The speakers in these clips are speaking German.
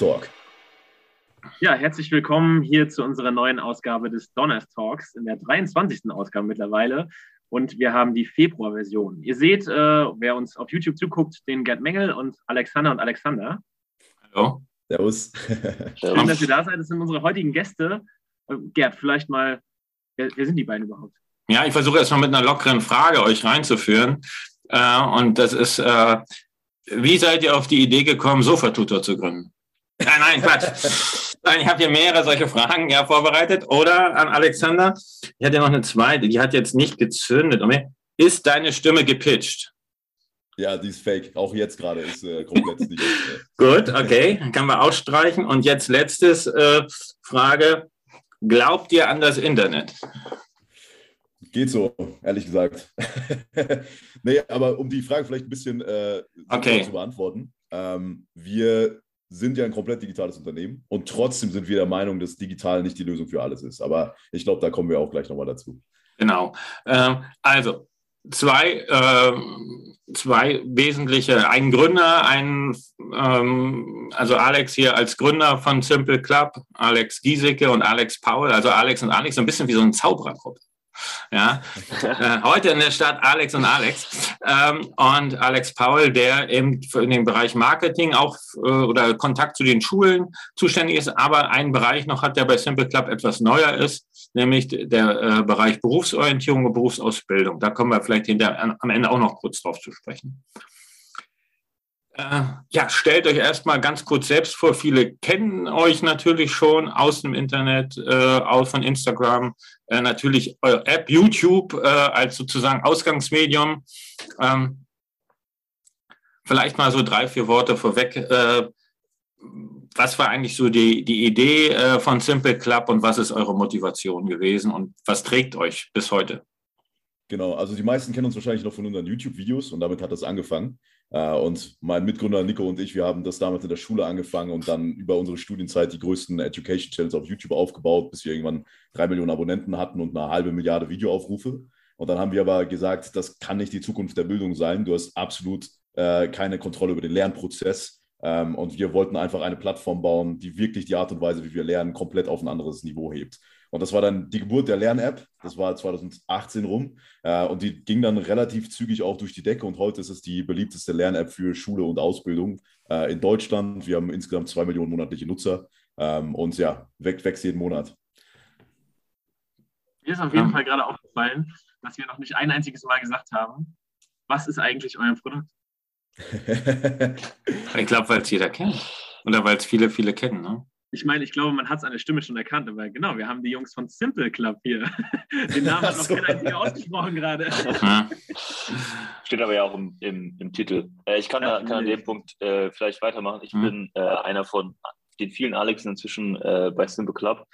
Donnerstalk. Ja, herzlich willkommen hier zu unserer neuen Ausgabe des Donnerstalks, in der 23. Ausgabe mittlerweile. Und wir haben die Februar-Version. Ihr seht, äh, wer uns auf YouTube zuguckt, den Gerd Mengel und Alexander und Alexander. Hallo. Servus. Schön, dass ihr da seid. Das sind unsere heutigen Gäste. Äh, Gerd, vielleicht mal, wer, wer sind die beiden überhaupt? Ja, ich versuche erstmal mit einer lockeren Frage euch reinzuführen. Äh, und das ist, äh, wie seid ihr auf die Idee gekommen, Sofa-Tutor zu gründen? Nein, nein, Quatsch. Nein, ich habe hier mehrere solche Fragen ja vorbereitet. Oder an Alexander, ich hatte noch eine zweite, die hat jetzt nicht gezündet. Ist deine Stimme gepitcht? Ja, die ist fake. Auch jetzt gerade ist äh, komplett nicht. Gut, okay, kann man ausstreichen. Und jetzt letztes äh, Frage. Glaubt ihr an das Internet? Geht so, ehrlich gesagt. nee, aber um die Frage vielleicht ein bisschen äh, okay. zu beantworten. Ähm, wir sind ja ein komplett digitales Unternehmen und trotzdem sind wir der Meinung, dass digital nicht die Lösung für alles ist. Aber ich glaube, da kommen wir auch gleich nochmal dazu. Genau. Ähm, also, zwei, äh, zwei wesentliche, ein Gründer, ein, ähm, also Alex hier als Gründer von Simple Club, Alex Giesecke und Alex Paul, also Alex und Alex, so ein bisschen wie so eine Zauberergruppe. Ja, äh, heute in der Stadt Alex und Alex ähm, und Alex Paul, der eben für den Bereich Marketing auch äh, oder Kontakt zu den Schulen zuständig ist, aber einen Bereich noch hat, der bei Simple Club etwas neuer ist, nämlich der äh, Bereich Berufsorientierung und Berufsausbildung. Da kommen wir vielleicht hinter, am Ende auch noch kurz drauf zu sprechen. Äh, ja, stellt euch erstmal ganz kurz selbst vor. Viele kennen euch natürlich schon aus dem Internet, äh, auch von Instagram, äh, natürlich eure App YouTube äh, als sozusagen Ausgangsmedium. Ähm, vielleicht mal so drei, vier Worte vorweg. Äh, was war eigentlich so die, die Idee äh, von Simple Club und was ist eure Motivation gewesen und was trägt euch bis heute? Genau, also die meisten kennen uns wahrscheinlich noch von unseren YouTube-Videos und damit hat das angefangen. Äh, und mein Mitgründer Nico und ich, wir haben das damals in der Schule angefangen und dann über unsere Studienzeit die größten Education Channels auf YouTube aufgebaut, bis wir irgendwann drei Millionen Abonnenten hatten und eine halbe Milliarde Videoaufrufe. Und dann haben wir aber gesagt, das kann nicht die Zukunft der Bildung sein. Du hast absolut äh, keine Kontrolle über den Lernprozess. Ähm, und wir wollten einfach eine Plattform bauen, die wirklich die Art und Weise, wie wir lernen, komplett auf ein anderes Niveau hebt. Und das war dann die Geburt der Lern-App. Das war 2018 rum. Äh, und die ging dann relativ zügig auch durch die Decke. Und heute ist es die beliebteste Lern-App für Schule und Ausbildung äh, in Deutschland. Wir haben insgesamt zwei Millionen monatliche Nutzer. Ähm, und ja, wächst jeden Monat. Mir ist auf jeden Fall gerade aufgefallen, dass wir noch nicht ein einziges Mal gesagt haben, was ist eigentlich euer Produkt? ich glaube, weil es jeder kennt. Oder weil es viele, viele kennen. Ne? Ich meine, ich glaube, man hat seine Stimme schon erkannt, aber genau, wir haben die Jungs von Simple Club hier. Den Namen hat noch so. kein einziger ausgesprochen gerade. Steht aber ja auch im, im, im Titel. Äh, ich kann, da, kann an dem Punkt äh, vielleicht weitermachen. Ich mhm. bin äh, einer von den vielen Alexen inzwischen äh, bei Simple Club.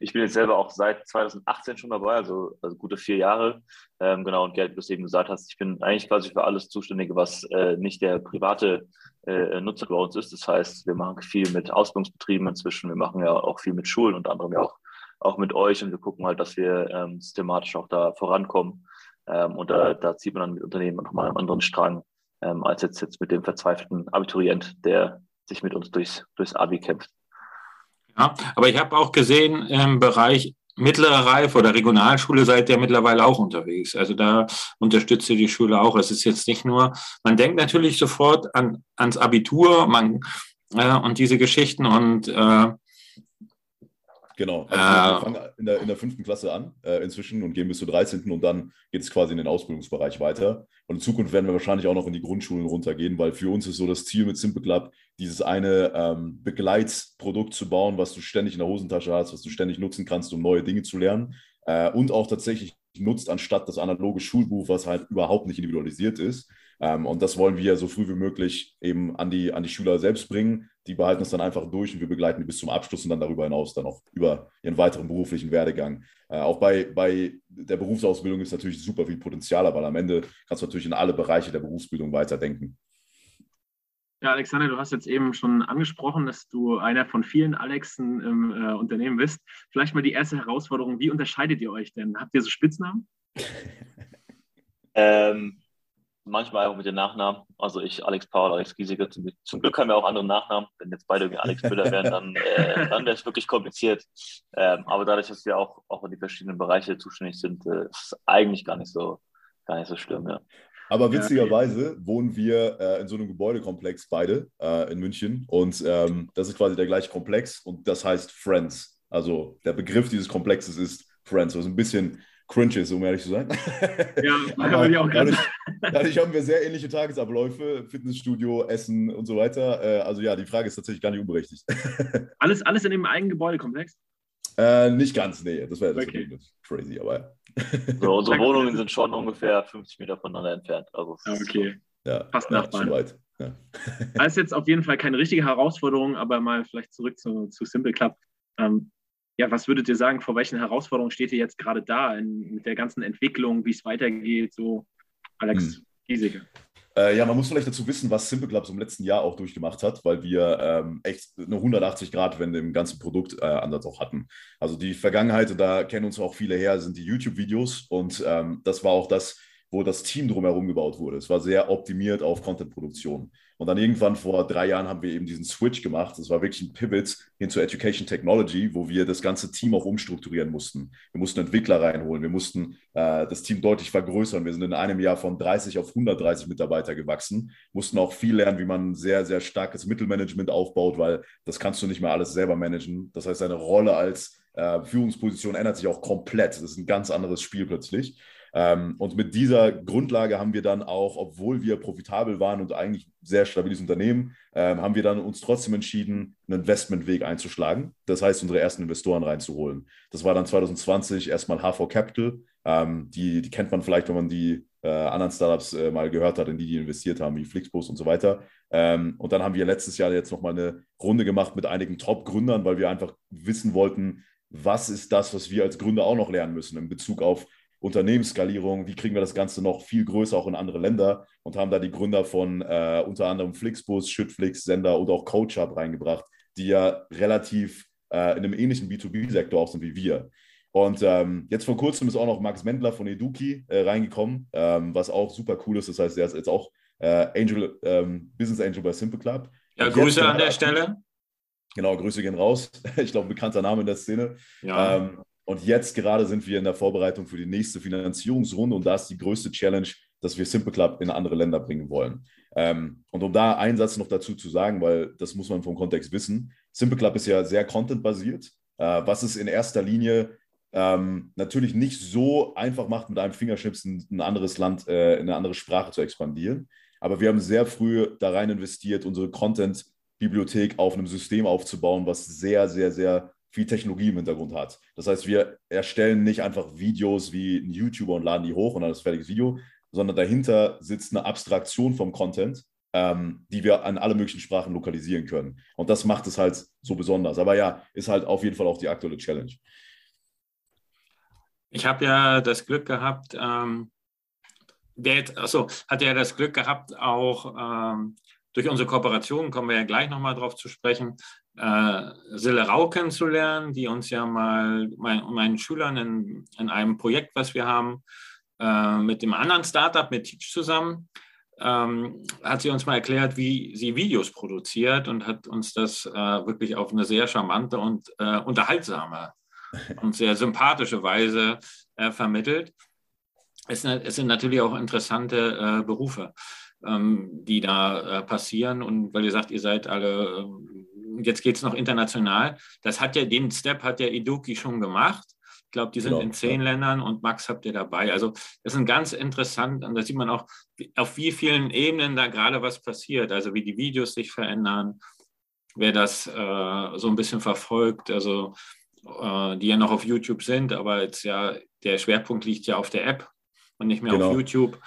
Ich bin jetzt selber auch seit 2018 schon dabei, also, also gute vier Jahre. Ähm, genau, und Gerd, wie du es eben gesagt hast, ich bin eigentlich quasi für alles zuständig, was äh, nicht der private äh, Nutzer bei uns ist. Das heißt, wir machen viel mit Ausbildungsbetrieben inzwischen, wir machen ja auch viel mit Schulen, unter anderem ja auch, auch mit euch und wir gucken halt, dass wir ähm, systematisch auch da vorankommen. Ähm, und da, da zieht man dann mit Unternehmen nochmal einen anderen Strang, ähm, als jetzt, jetzt mit dem verzweifelten Abiturient, der sich mit uns durchs, durchs Abi kämpft. Ja, aber ich habe auch gesehen, im Bereich mittlere Reife oder Regionalschule seid ihr mittlerweile auch unterwegs. Also da unterstützt ihr die Schule auch. Es ist jetzt nicht nur, man denkt natürlich sofort an, ans Abitur man, äh, und diese Geschichten und äh, Genau. Also äh, wir fangen in der, in der fünften Klasse an äh, inzwischen und gehen bis zur 13. und dann geht es quasi in den Ausbildungsbereich weiter. Und in Zukunft werden wir wahrscheinlich auch noch in die Grundschulen runtergehen, weil für uns ist so das Ziel mit Simple Club, dieses eine ähm, Begleitprodukt zu bauen, was du ständig in der Hosentasche hast, was du ständig nutzen kannst, um neue Dinge zu lernen. Äh, und auch tatsächlich nutzt, anstatt das analoge Schulbuch, was halt überhaupt nicht individualisiert ist. Ähm, und das wollen wir so früh wie möglich eben an die, an die Schüler selbst bringen. Die behalten es dann einfach durch und wir begleiten die bis zum Abschluss und dann darüber hinaus dann auch über ihren weiteren beruflichen Werdegang. Äh, auch bei, bei der Berufsausbildung ist natürlich super viel Potenzial, aber am Ende kannst du natürlich in alle Bereiche der Berufsbildung weiterdenken. Ja, Alexander, du hast jetzt eben schon angesprochen, dass du einer von vielen Alexen im äh, Unternehmen bist. Vielleicht mal die erste Herausforderung: Wie unterscheidet ihr euch denn? Habt ihr so Spitznamen? ähm, manchmal einfach mit den Nachnamen. Also ich, Alex Paul, Alex Giesecke. Zum, zum, Glück haben wir auch andere Nachnamen. Wenn jetzt beide irgendwie Alex Müller wären, dann, äh, dann wäre es wirklich kompliziert. Ähm, aber dadurch, dass wir auch, auch in die verschiedenen Bereiche zuständig sind, äh, ist es eigentlich gar nicht so, gar nicht so schlimm. Ja. Aber witzigerweise wohnen wir äh, in so einem Gebäudekomplex beide äh, in München und ähm, das ist quasi der gleiche Komplex und das heißt Friends. Also der Begriff dieses Komplexes ist Friends, was ein bisschen cringe ist, um ehrlich zu sein. Ja, aber ich auch dadurch, dadurch haben wir sehr ähnliche Tagesabläufe, Fitnessstudio, Essen und so weiter. Äh, also ja, die Frage ist tatsächlich gar nicht unberechtigt. Alles, alles in dem eigenen Gebäudekomplex? Äh, nicht ganz, nee, das wäre okay. crazy, aber. So, unsere Wohnungen sind schon ungefähr 50 Meter voneinander entfernt. Also okay. Ja, fast ja, Nachbarn. Weit. Ja. Das ist jetzt auf jeden Fall keine richtige Herausforderung, aber mal vielleicht zurück zu, zu Simple Club. Ähm, ja, was würdet ihr sagen, vor welchen Herausforderungen steht ihr jetzt gerade da in, mit der ganzen Entwicklung, wie es weitergeht? So, Alex hm. Giesecke. Äh, ja, man muss vielleicht dazu wissen, was Simple Clubs im letzten Jahr auch durchgemacht hat, weil wir ähm, echt eine 180-Grad-Wende im ganzen Produktansatz äh, auch hatten. Also die Vergangenheit, und da kennen uns auch viele her, sind die YouTube-Videos und ähm, das war auch das, wo das Team drumherum gebaut wurde. Es war sehr optimiert auf Content-Produktion. Und dann irgendwann vor drei Jahren haben wir eben diesen Switch gemacht. Das war wirklich ein Pivot hin zu Education Technology, wo wir das ganze Team auch umstrukturieren mussten. Wir mussten Entwickler reinholen, wir mussten äh, das Team deutlich vergrößern. Wir sind in einem Jahr von 30 auf 130 Mitarbeiter gewachsen, mussten auch viel lernen, wie man sehr, sehr starkes Mittelmanagement aufbaut, weil das kannst du nicht mehr alles selber managen. Das heißt, deine Rolle als äh, Führungsposition ändert sich auch komplett. Das ist ein ganz anderes Spiel plötzlich. Ähm, und mit dieser Grundlage haben wir dann auch, obwohl wir profitabel waren und eigentlich sehr stabiles Unternehmen, ähm, haben wir dann uns trotzdem entschieden, einen Investmentweg einzuschlagen. Das heißt, unsere ersten Investoren reinzuholen. Das war dann 2020 erstmal HV Capital. Ähm, die, die kennt man vielleicht, wenn man die äh, anderen Startups äh, mal gehört hat, in die die investiert haben, wie Flixbus und so weiter. Und dann haben wir letztes Jahr jetzt nochmal eine Runde gemacht mit einigen Top-Gründern, weil wir einfach wissen wollten, was ist das, was wir als Gründer auch noch lernen müssen in Bezug auf Unternehmensskalierung, wie kriegen wir das Ganze noch viel größer auch in andere Länder und haben da die Gründer von äh, unter anderem Flixbus, Schüttflix, Sender und auch CoachUp reingebracht, die ja relativ äh, in einem ähnlichen B2B-Sektor auch sind wie wir. Und ähm, jetzt vor kurzem ist auch noch Max Mendler von Eduki äh, reingekommen, ähm, was auch super cool ist. Das heißt, er ist jetzt auch äh, Angel, ähm, Business Angel bei Simple Club. Ja, Grüße an der Stelle. Genau, Grüße gehen raus. Ich glaube, bekannter Name in der Szene. Ja. Ähm, und jetzt gerade sind wir in der Vorbereitung für die nächste Finanzierungsrunde und da ist die größte Challenge, dass wir Simple Club in andere Länder bringen wollen. Ähm, und um da einen Satz noch dazu zu sagen, weil das muss man vom Kontext wissen, Simple Club ist ja sehr content-basiert, äh, was es in erster Linie ähm, natürlich nicht so einfach macht, mit einem Fingerschnipsen ein anderes Land, äh, in eine andere Sprache zu expandieren. Aber wir haben sehr früh da rein investiert, unsere Content-Bibliothek auf einem System aufzubauen, was sehr, sehr, sehr viel Technologie im Hintergrund hat. Das heißt, wir erstellen nicht einfach Videos wie ein YouTuber und laden die hoch und dann ist fertiges Video, sondern dahinter sitzt eine Abstraktion vom Content, ähm, die wir an alle möglichen Sprachen lokalisieren können. Und das macht es halt so besonders. Aber ja, ist halt auf jeden Fall auch die aktuelle Challenge. Ich habe ja das Glück gehabt, ähm, der jetzt, achso, hat ja das Glück gehabt, auch ähm, durch unsere Kooperation, kommen wir ja gleich nochmal drauf zu sprechen, äh, Sille Rau kennenzulernen, die uns ja mal mein, meinen Schülern in, in einem Projekt, was wir haben, äh, mit dem anderen Startup, mit Teach zusammen, ähm, hat sie uns mal erklärt, wie sie Videos produziert und hat uns das äh, wirklich auf eine sehr charmante und äh, unterhaltsame und sehr sympathische Weise äh, vermittelt. Es, es, sind natürlich auch interessante äh, Berufe, ähm, die da passieren. Und weil ihr sagt, ihr seid alle ähm, jetzt geht es noch international. Das hat ja, den Step hat ja Iduki schon gemacht. Ich glaube, die sind genau, in zehn ja. Ländern und Max habt ihr dabei. Also das ist ganz interessant und da sieht man auch, auf wie vielen Ebenen da gerade was passiert. Also wie die Videos sich verändern, wer das äh, so ein bisschen verfolgt, also äh, die ja noch auf YouTube sind, aber jetzt ja, der Schwerpunkt liegt ja auf der App und nicht mehr genau. auf YouTube.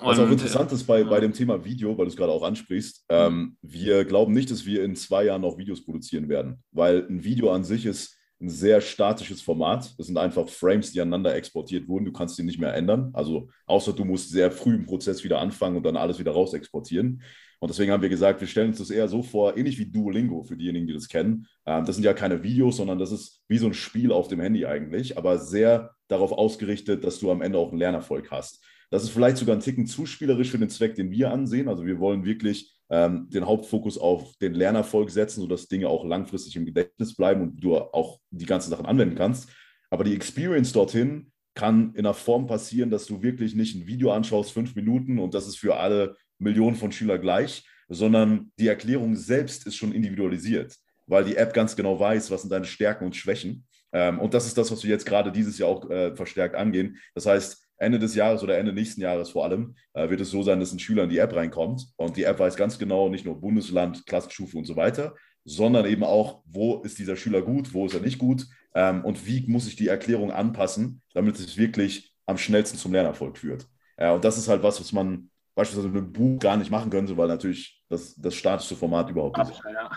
Was auch interessant ist bei, bei dem Thema Video, weil du es gerade auch ansprichst, ähm, wir glauben nicht, dass wir in zwei Jahren noch Videos produzieren werden, weil ein Video an sich ist ein sehr statisches Format. Das sind einfach Frames, die aneinander exportiert wurden. Du kannst die nicht mehr ändern. Also außer du musst sehr früh im Prozess wieder anfangen und dann alles wieder raus exportieren. Und deswegen haben wir gesagt, wir stellen uns das eher so vor, ähnlich wie Duolingo für diejenigen, die das kennen. Ähm, das sind ja keine Videos, sondern das ist wie so ein Spiel auf dem Handy eigentlich, aber sehr darauf ausgerichtet, dass du am Ende auch einen Lernerfolg hast. Das ist vielleicht sogar ein Ticken zu spielerisch für den Zweck, den wir ansehen. Also wir wollen wirklich ähm, den Hauptfokus auf den Lernerfolg setzen, sodass Dinge auch langfristig im Gedächtnis bleiben und du auch die ganzen Sachen anwenden kannst. Aber die Experience dorthin kann in einer Form passieren, dass du wirklich nicht ein Video anschaust, fünf Minuten und das ist für alle Millionen von Schülern gleich, sondern die Erklärung selbst ist schon individualisiert, weil die App ganz genau weiß, was sind deine Stärken und Schwächen. Ähm, und das ist das, was wir jetzt gerade dieses Jahr auch äh, verstärkt angehen. Das heißt, Ende des Jahres oder Ende nächsten Jahres vor allem äh, wird es so sein, dass ein Schüler in die App reinkommt und die App weiß ganz genau nicht nur Bundesland, Klassenstufe und so weiter, sondern eben auch, wo ist dieser Schüler gut, wo ist er nicht gut ähm, und wie muss ich die Erklärung anpassen, damit es wirklich am schnellsten zum Lernerfolg führt. Äh, und das ist halt was, was man beispielsweise mit einem Buch gar nicht machen könnte, weil natürlich das, das statischste Format überhaupt ist. Ja. Ja,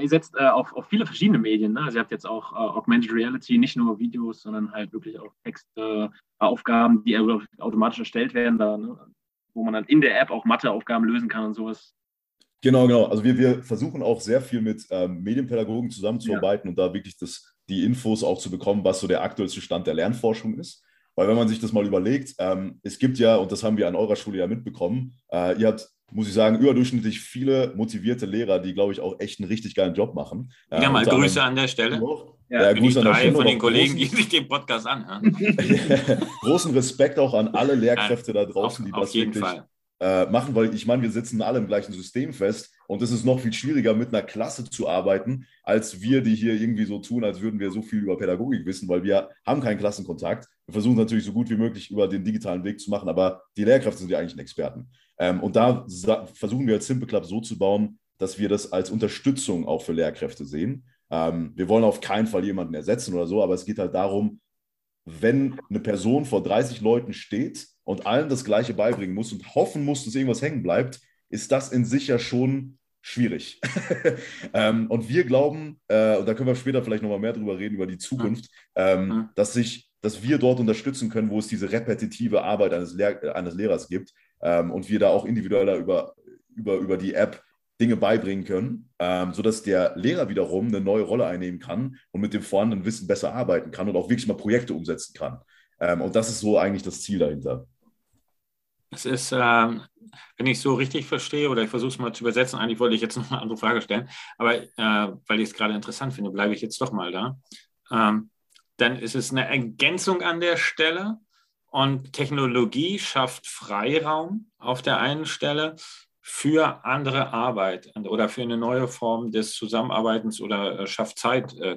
ihr setzt äh, auf, auf viele verschiedene Medien. Ne? Also ihr habt jetzt auch äh, Augmented Reality, nicht nur Videos, sondern halt wirklich auch Texte, äh, die automatisch erstellt werden, da, ne? wo man dann in der App auch Matheaufgaben lösen kann und sowas. Genau, genau. Also wir, wir versuchen auch sehr viel mit ähm, Medienpädagogen zusammenzuarbeiten ja. und da wirklich das, die Infos auch zu bekommen, was so der aktuellste Stand der Lernforschung ist. Weil wenn man sich das mal überlegt, ähm, es gibt ja, und das haben wir an eurer Schule ja mitbekommen, äh, ihr habt muss ich sagen, überdurchschnittlich viele motivierte Lehrer, die, glaube ich, auch echt einen richtig geilen Job machen. Ja, mal Grüße an der Stelle. Ja, ja Grüße an der Stelle. von den Kollegen, die sich den Podcast anhören. großen Respekt auch an alle Lehrkräfte da draußen, die auf, das wirklich äh, machen, weil ich meine, wir sitzen alle im gleichen System fest und es ist noch viel schwieriger, mit einer Klasse zu arbeiten, als wir, die hier irgendwie so tun, als würden wir so viel über Pädagogik wissen, weil wir haben keinen Klassenkontakt. Wir versuchen natürlich so gut wie möglich über den digitalen Weg zu machen, aber die Lehrkräfte sind ja eigentlich Experten. Ähm, und da versuchen wir als Simple Club so zu bauen, dass wir das als Unterstützung auch für Lehrkräfte sehen. Ähm, wir wollen auf keinen Fall jemanden ersetzen oder so, aber es geht halt darum, wenn eine Person vor 30 Leuten steht und allen das Gleiche beibringen muss und hoffen muss, dass irgendwas hängen bleibt, ist das in sich ja schon schwierig. ähm, und wir glauben, äh, und da können wir später vielleicht nochmal mehr drüber reden, über die Zukunft, ähm, mhm. dass, sich, dass wir dort unterstützen können, wo es diese repetitive Arbeit eines, Lehr eines Lehrers gibt ähm, und wir da auch individueller über, über, über die App Dinge beibringen können, ähm, sodass der Lehrer wiederum eine neue Rolle einnehmen kann und mit dem vorhandenen Wissen besser arbeiten kann und auch wirklich mal Projekte umsetzen kann. Ähm, und das ist so eigentlich das Ziel dahinter. Es ist, äh, wenn ich so richtig verstehe, oder ich versuche es mal zu übersetzen, eigentlich wollte ich jetzt noch eine andere Frage stellen, aber äh, weil ich es gerade interessant finde, bleibe ich jetzt doch mal da. Ähm, dann ist es eine Ergänzung an der Stelle und Technologie schafft Freiraum auf der einen Stelle für andere Arbeit oder für eine neue Form des Zusammenarbeitens oder äh, schafft Zeit, äh,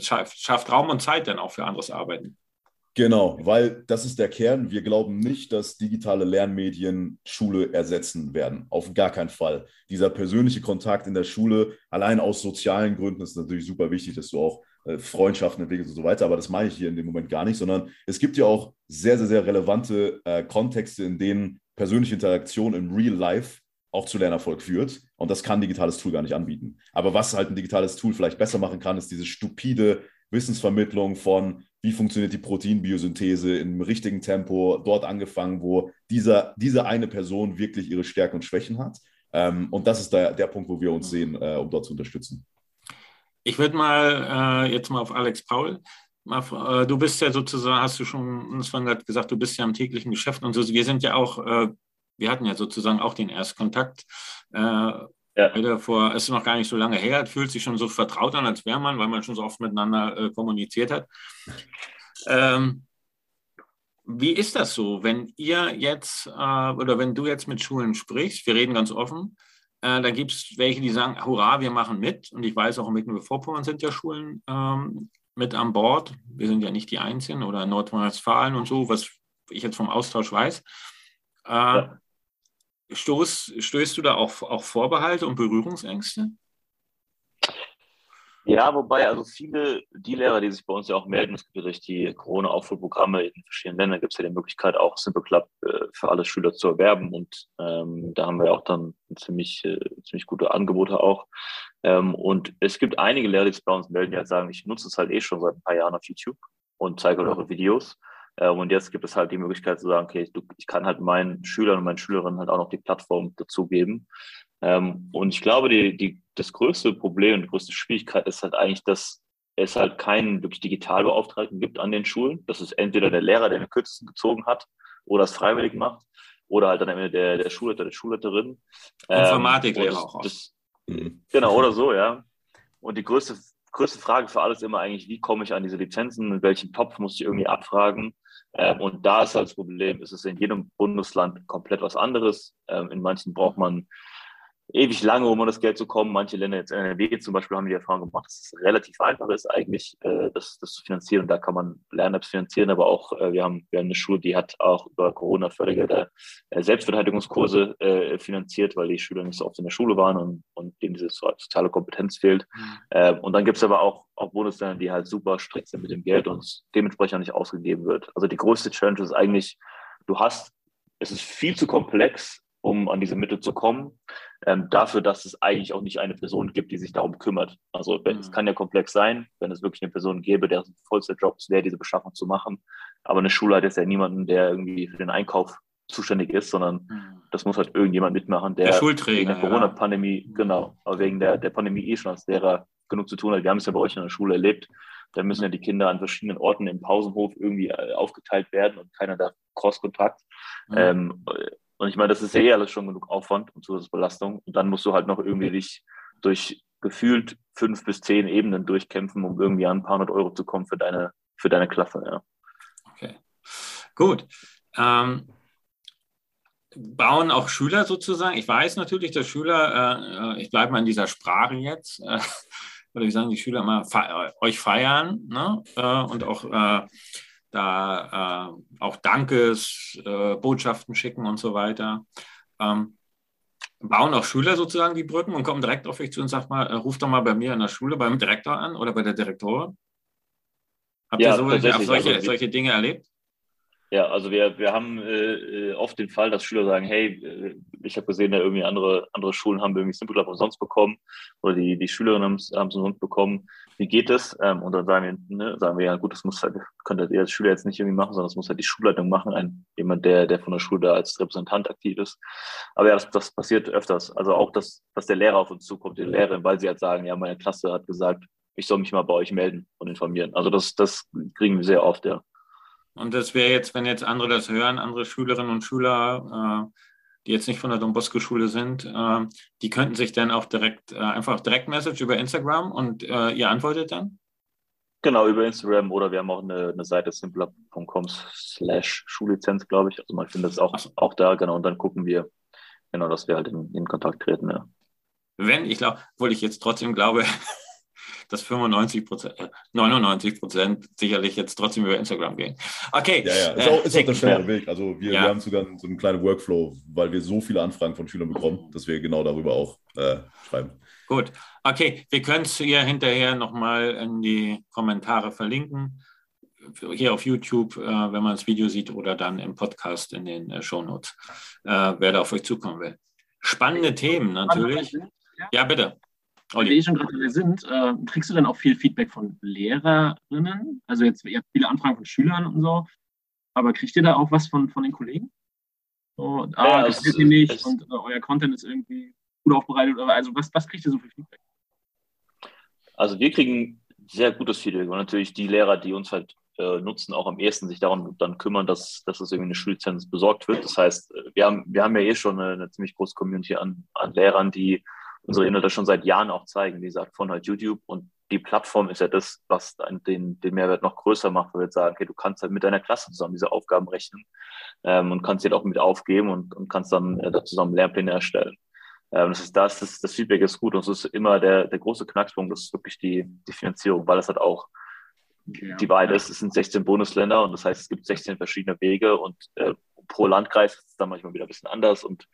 schafft, schafft Raum und Zeit dann auch für anderes Arbeiten. Genau, weil das ist der Kern. Wir glauben nicht, dass digitale Lernmedien Schule ersetzen werden. Auf gar keinen Fall. Dieser persönliche Kontakt in der Schule, allein aus sozialen Gründen, ist natürlich super wichtig, dass du auch äh, Freundschaften entwickelst und so weiter. Aber das meine ich hier in dem Moment gar nicht, sondern es gibt ja auch sehr, sehr, sehr relevante äh, Kontexte, in denen persönliche Interaktion im Real Life auch zu Lernerfolg führt. Und das kann ein digitales Tool gar nicht anbieten. Aber was halt ein digitales Tool vielleicht besser machen kann, ist diese stupide Wissensvermittlung von, wie funktioniert die Proteinbiosynthese im richtigen Tempo, dort angefangen, wo dieser, diese eine Person wirklich ihre Stärken und Schwächen hat. Ähm, und das ist der, der Punkt, wo wir uns sehen, äh, um dort zu unterstützen. Ich würde mal äh, jetzt mal auf Alex Paul. Mal, äh, du bist ja sozusagen, hast du schon uns gesagt, du bist ja im täglichen Geschäft und so. Wir sind ja auch, äh, wir hatten ja sozusagen auch den Erstkontakt. Äh, ja. vor, es ist noch gar nicht so lange her, fühlt sich schon so vertraut an, als wäre man, weil man schon so oft miteinander äh, kommuniziert hat. Ähm, wie ist das so, wenn ihr jetzt äh, oder wenn du jetzt mit Schulen sprichst, wir reden ganz offen, äh, da gibt es welche, die sagen, hurra, wir machen mit. Und ich weiß auch, in Mecklenburg-Vorpommern sind ja Schulen ähm, mit an Bord. Wir sind ja nicht die Einzigen oder in Nordrhein-Westfalen und so, was ich jetzt vom Austausch weiß. Äh, ja. Stoß, stößt du da auch auf Vorbehalte und Berührungsängste? Ja, wobei also viele, die Lehrer, die sich bei uns ja auch melden, es gibt ja durch die Corona-Aufholprogramme in verschiedenen Ländern, gibt es ja die Möglichkeit, auch Simple Club äh, für alle Schüler zu erwerben. Und ähm, da haben wir auch dann ziemlich, äh, ziemlich gute Angebote auch. Ähm, und es gibt einige Lehrer, die sich bei uns melden, die halt sagen, ich nutze es halt eh schon seit ein paar Jahren auf YouTube und zeige halt eure Videos. Ähm, und jetzt gibt es halt die Möglichkeit zu sagen, okay, ich kann halt meinen Schülern und meinen Schülerinnen halt auch noch die Plattform dazugeben. Ähm, und ich glaube, die, die, das größte Problem und die größte Schwierigkeit ist halt eigentlich, dass es halt keinen wirklich Digitalbeauftragten gibt an den Schulen. Das ist entweder der Lehrer, der den kürzesten gezogen hat, oder es freiwillig macht oder halt dann am Ende der, der Schulleiter, der Schulleiterin. Informatiklehrer ähm, auch. Das, mhm. genau, oder so, ja. Und die größte, größte Frage für alles immer eigentlich, wie komme ich an diese Lizenzen, in welchen Topf muss ich irgendwie abfragen? Ähm, und da ist halt das Problem, ist es in jedem Bundesland komplett was anderes. Ähm, in manchen braucht man ewig lange, um an das Geld zu kommen. Manche Länder, jetzt NRW zum Beispiel, haben die Erfahrung gemacht, dass es relativ einfach ist, eigentlich äh, das, das zu finanzieren. Und da kann man Lern-Apps finanzieren, aber auch, äh, wir, haben, wir haben eine Schule, die hat auch über Corona-Fördergelder äh, Selbstverteidigungskurse äh, finanziert, weil die Schüler nicht so oft in der Schule waren und, und denen diese soziale Kompetenz fehlt. Mhm. Äh, und dann gibt es aber auch, auch Bundesländer, die halt super strikt sind mit dem Geld und dementsprechend nicht ausgegeben wird. Also die größte Challenge ist eigentlich, du hast, es ist viel zu komplex, um an diese Mittel zu kommen, ähm, dafür, dass es eigentlich auch nicht eine Person gibt, die sich darum kümmert. Also mhm. es kann ja komplex sein, wenn es wirklich eine Person gäbe, der vollster Job wäre, diese Beschaffung zu machen. Aber eine Schule hat jetzt ja niemanden, der irgendwie für den Einkauf zuständig ist, sondern mhm. das muss halt irgendjemand mitmachen, der, der Schulträger, wegen der Corona-Pandemie, ja. genau, aber wegen der, der Pandemie eh schon als Lehrer genug zu tun hat. Wir haben es ja bei euch in der Schule erlebt. Da müssen ja die Kinder an verschiedenen Orten im Pausenhof irgendwie äh, aufgeteilt werden und keiner da Cross-Kontakt. Mhm. Ähm, und ich meine, das ist ja eh alles schon genug Aufwand und Zusatzbelastung. Und dann musst du halt noch irgendwie dich durch gefühlt fünf bis zehn Ebenen durchkämpfen, um irgendwie an ein paar hundert Euro zu kommen für deine, für deine Klasse. Ja. Okay, gut. Ähm, bauen auch Schüler sozusagen? Ich weiß natürlich, dass Schüler, äh, ich bleibe mal in dieser Sprache jetzt, äh, würde ich sagen, die Schüler immer fe euch feiern ne? äh, und auch äh, da äh, auch Dankesbotschaften äh, schicken und so weiter. Ähm, bauen auch Schüler sozusagen die Brücken und kommen direkt auf euch zu und sagt mal, äh, ruft doch mal bei mir in der Schule beim Direktor an oder bei der Direktorin. Habt ja, ihr so, solche, also, solche Dinge erlebt? Ja, also wir, wir haben äh, oft den Fall, dass Schüler sagen, hey, äh, ich habe gesehen, da irgendwie andere, andere Schulen haben irgendwie Simple Club umsonst bekommen oder die, die Schülerinnen haben es umsonst bekommen. Wie geht es? Ähm, und dann sagen wir, ne, sagen wir, ja gut, das muss halt, könnte ihr als Schüler jetzt nicht irgendwie machen, sondern das muss halt die Schulleitung machen, ein, jemand, der, der von der Schule da als Repräsentant aktiv ist. Aber ja, das, das passiert öfters. Also auch, dass, dass der Lehrer auf uns zukommt, die Lehrerin, weil sie halt sagen, ja, meine Klasse hat gesagt, ich soll mich mal bei euch melden und informieren. Also das, das kriegen wir sehr oft, ja. Und das wäre jetzt, wenn jetzt andere das hören, andere Schülerinnen und Schüler, äh, die jetzt nicht von der Don Bosco Schule sind, äh, die könnten sich dann auch direkt, äh, einfach Direktmessage über Instagram und äh, ihr antwortet dann? Genau, über Instagram oder wir haben auch eine, eine Seite simpler.com slash Schullizenz, glaube ich. Also man findet es auch, so. auch da, genau, und dann gucken wir, genau, dass wir halt in, in Kontakt treten, ja. Wenn, ich glaube, obwohl ich jetzt trotzdem glaube, dass 95 Prozent, 99 äh, Prozent sicherlich jetzt trotzdem über Instagram gehen. Okay. Ja, ja, ist auch, ist auch der schnellere Weg. Also wir, ja. wir, haben sogar so einen kleinen Workflow, weil wir so viele Anfragen von Schülern bekommen, dass wir genau darüber auch äh, schreiben. Gut, okay, wir können es hier hinterher nochmal in die Kommentare verlinken. Hier auf YouTube, äh, wenn man das Video sieht, oder dann im Podcast in den äh, Shownotes, äh, wer da auf euch zukommen will. Spannende Themen natürlich. Ja, bitte. Weil wir eh schon gerade dabei sind, äh, kriegst du dann auch viel Feedback von Lehrerinnen? Also jetzt, ihr habt viele Anfragen von Schülern und so, aber kriegt ihr da auch was von, von den Kollegen? So, ah, ja, das gefällt mir nicht und äh, euer Content ist irgendwie gut aufbereitet. Also was, was kriegt ihr so für Feedback? Also wir kriegen sehr gutes Feedback und natürlich die Lehrer, die uns halt äh, nutzen, auch am ehesten sich darum dann kümmern, dass, dass es irgendwie eine Schullizenz besorgt wird. Das heißt, äh, wir haben, wir haben ja eh schon eine, eine ziemlich große Community an, an Lehrern, die unsere Inhalte schon seit Jahren auch zeigen, wie gesagt, von halt YouTube. Und die Plattform ist ja das, was den, den Mehrwert noch größer macht, weil wir jetzt sagen, okay, du kannst halt mit deiner Klasse zusammen diese Aufgaben rechnen ähm, und kannst sie halt auch mit aufgeben und, und kannst dann äh, da zusammen Lernpläne erstellen. Ähm, das ist das, das, das Feedback ist gut und es ist immer der, der große Knackpunkt, das ist wirklich die, die Finanzierung, weil es halt auch ja. die Wahrheit ist, es sind 16 Bundesländer und das heißt, es gibt 16 verschiedene Wege und äh, pro Landkreis ist es dann manchmal wieder ein bisschen anders und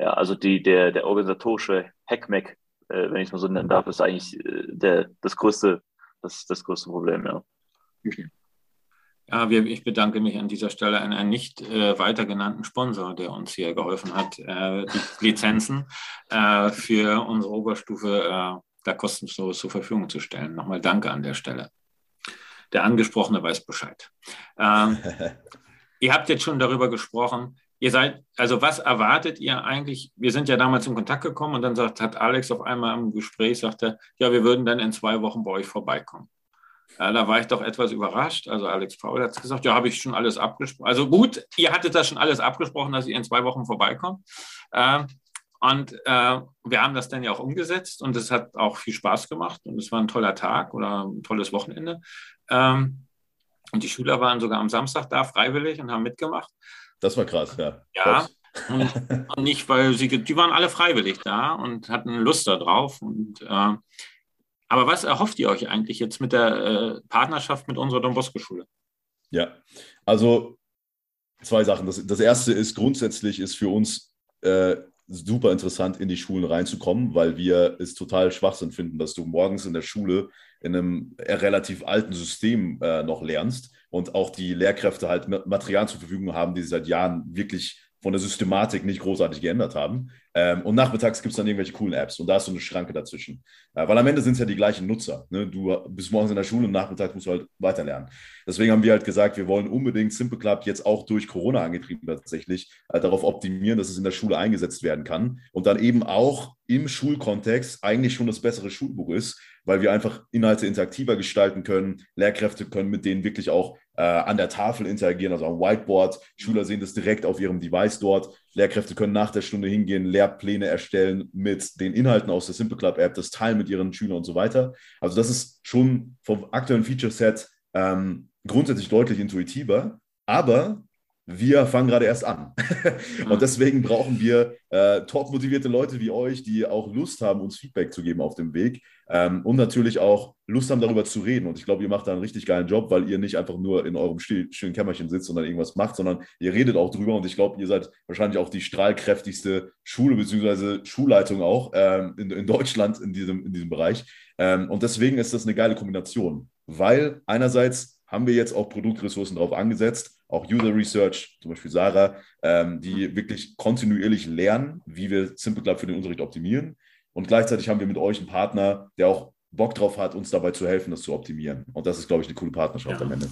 ja, also die, der, der organisatorische Hackmack, äh, wenn ich es mal so nennen darf, ist eigentlich äh, der, das, größte, das, das größte Problem, ja. Okay. Ja, wir, ich bedanke mich an dieser Stelle an einen nicht äh, weiter genannten Sponsor, der uns hier geholfen hat, äh, die Lizenzen äh, für unsere Oberstufe äh, da kostenlos zur Verfügung zu stellen. Nochmal danke an der Stelle. Der Angesprochene weiß Bescheid. Ähm, ihr habt jetzt schon darüber gesprochen, Ihr seid, also was erwartet ihr eigentlich? Wir sind ja damals in Kontakt gekommen und dann sagt, hat Alex auf einmal im Gespräch, sagte, ja, wir würden dann in zwei Wochen bei euch vorbeikommen. Ja, da war ich doch etwas überrascht. Also Alex Paul hat gesagt, ja, habe ich schon alles abgesprochen. Also gut, ihr hattet das schon alles abgesprochen, dass ihr in zwei Wochen vorbeikommt. Ähm, und äh, wir haben das dann ja auch umgesetzt und es hat auch viel Spaß gemacht und es war ein toller Tag oder ein tolles Wochenende. Ähm, und die Schüler waren sogar am Samstag da freiwillig und haben mitgemacht. Das war krass, ja. Ja. Und, und, nicht, weil sie, die waren alle freiwillig da und hatten Lust darauf. Und, äh, aber was erhofft ihr euch eigentlich jetzt mit der äh, Partnerschaft mit unserer Don Bosco-Schule? Ja, also zwei Sachen. Das, das erste ist, grundsätzlich ist für uns äh, super interessant, in die Schulen reinzukommen, weil wir es total Schwachsinn finden, dass du morgens in der Schule in einem relativ alten System äh, noch lernst und auch die Lehrkräfte halt Material zur Verfügung haben, die seit Jahren wirklich von der Systematik nicht großartig geändert haben. Ähm, und nachmittags gibt es dann irgendwelche coolen Apps und da ist so eine Schranke dazwischen. Äh, weil am Ende sind es ja die gleichen Nutzer. Ne? Du bist morgens in der Schule und nachmittags musst du halt weiterlernen. Deswegen haben wir halt gesagt, wir wollen unbedingt Simple Club jetzt auch durch Corona angetrieben tatsächlich äh, darauf optimieren, dass es in der Schule eingesetzt werden kann und dann eben auch im Schulkontext eigentlich schon das bessere Schulbuch ist, weil wir einfach Inhalte interaktiver gestalten können. Lehrkräfte können mit denen wirklich auch äh, an der Tafel interagieren, also am Whiteboard. Schüler sehen das direkt auf ihrem Device dort. Lehrkräfte können nach der Stunde hingehen, Lehrpläne erstellen mit den Inhalten aus der Simple Club App, das teilen mit ihren Schülern und so weiter. Also das ist schon vom aktuellen Feature Set ähm, grundsätzlich deutlich intuitiver, aber wir fangen gerade erst an. und deswegen brauchen wir äh, top motivierte Leute wie euch, die auch Lust haben, uns Feedback zu geben auf dem Weg ähm, und natürlich auch Lust haben, darüber zu reden. Und ich glaube, ihr macht da einen richtig geilen Job, weil ihr nicht einfach nur in eurem still, schönen Kämmerchen sitzt und dann irgendwas macht, sondern ihr redet auch drüber. Und ich glaube, ihr seid wahrscheinlich auch die strahlkräftigste Schule bzw. Schulleitung auch ähm, in, in, Deutschland in diesem, in diesem Bereich. Ähm, und deswegen ist das eine geile Kombination, weil einerseits haben wir jetzt auch Produktressourcen drauf angesetzt, auch User Research, zum Beispiel Sarah, ähm, die wirklich kontinuierlich lernen, wie wir Simple Club für den Unterricht optimieren. Und gleichzeitig haben wir mit euch einen Partner, der auch Bock drauf hat, uns dabei zu helfen, das zu optimieren. Und das ist, glaube ich, eine coole Partnerschaft ja. am Ende.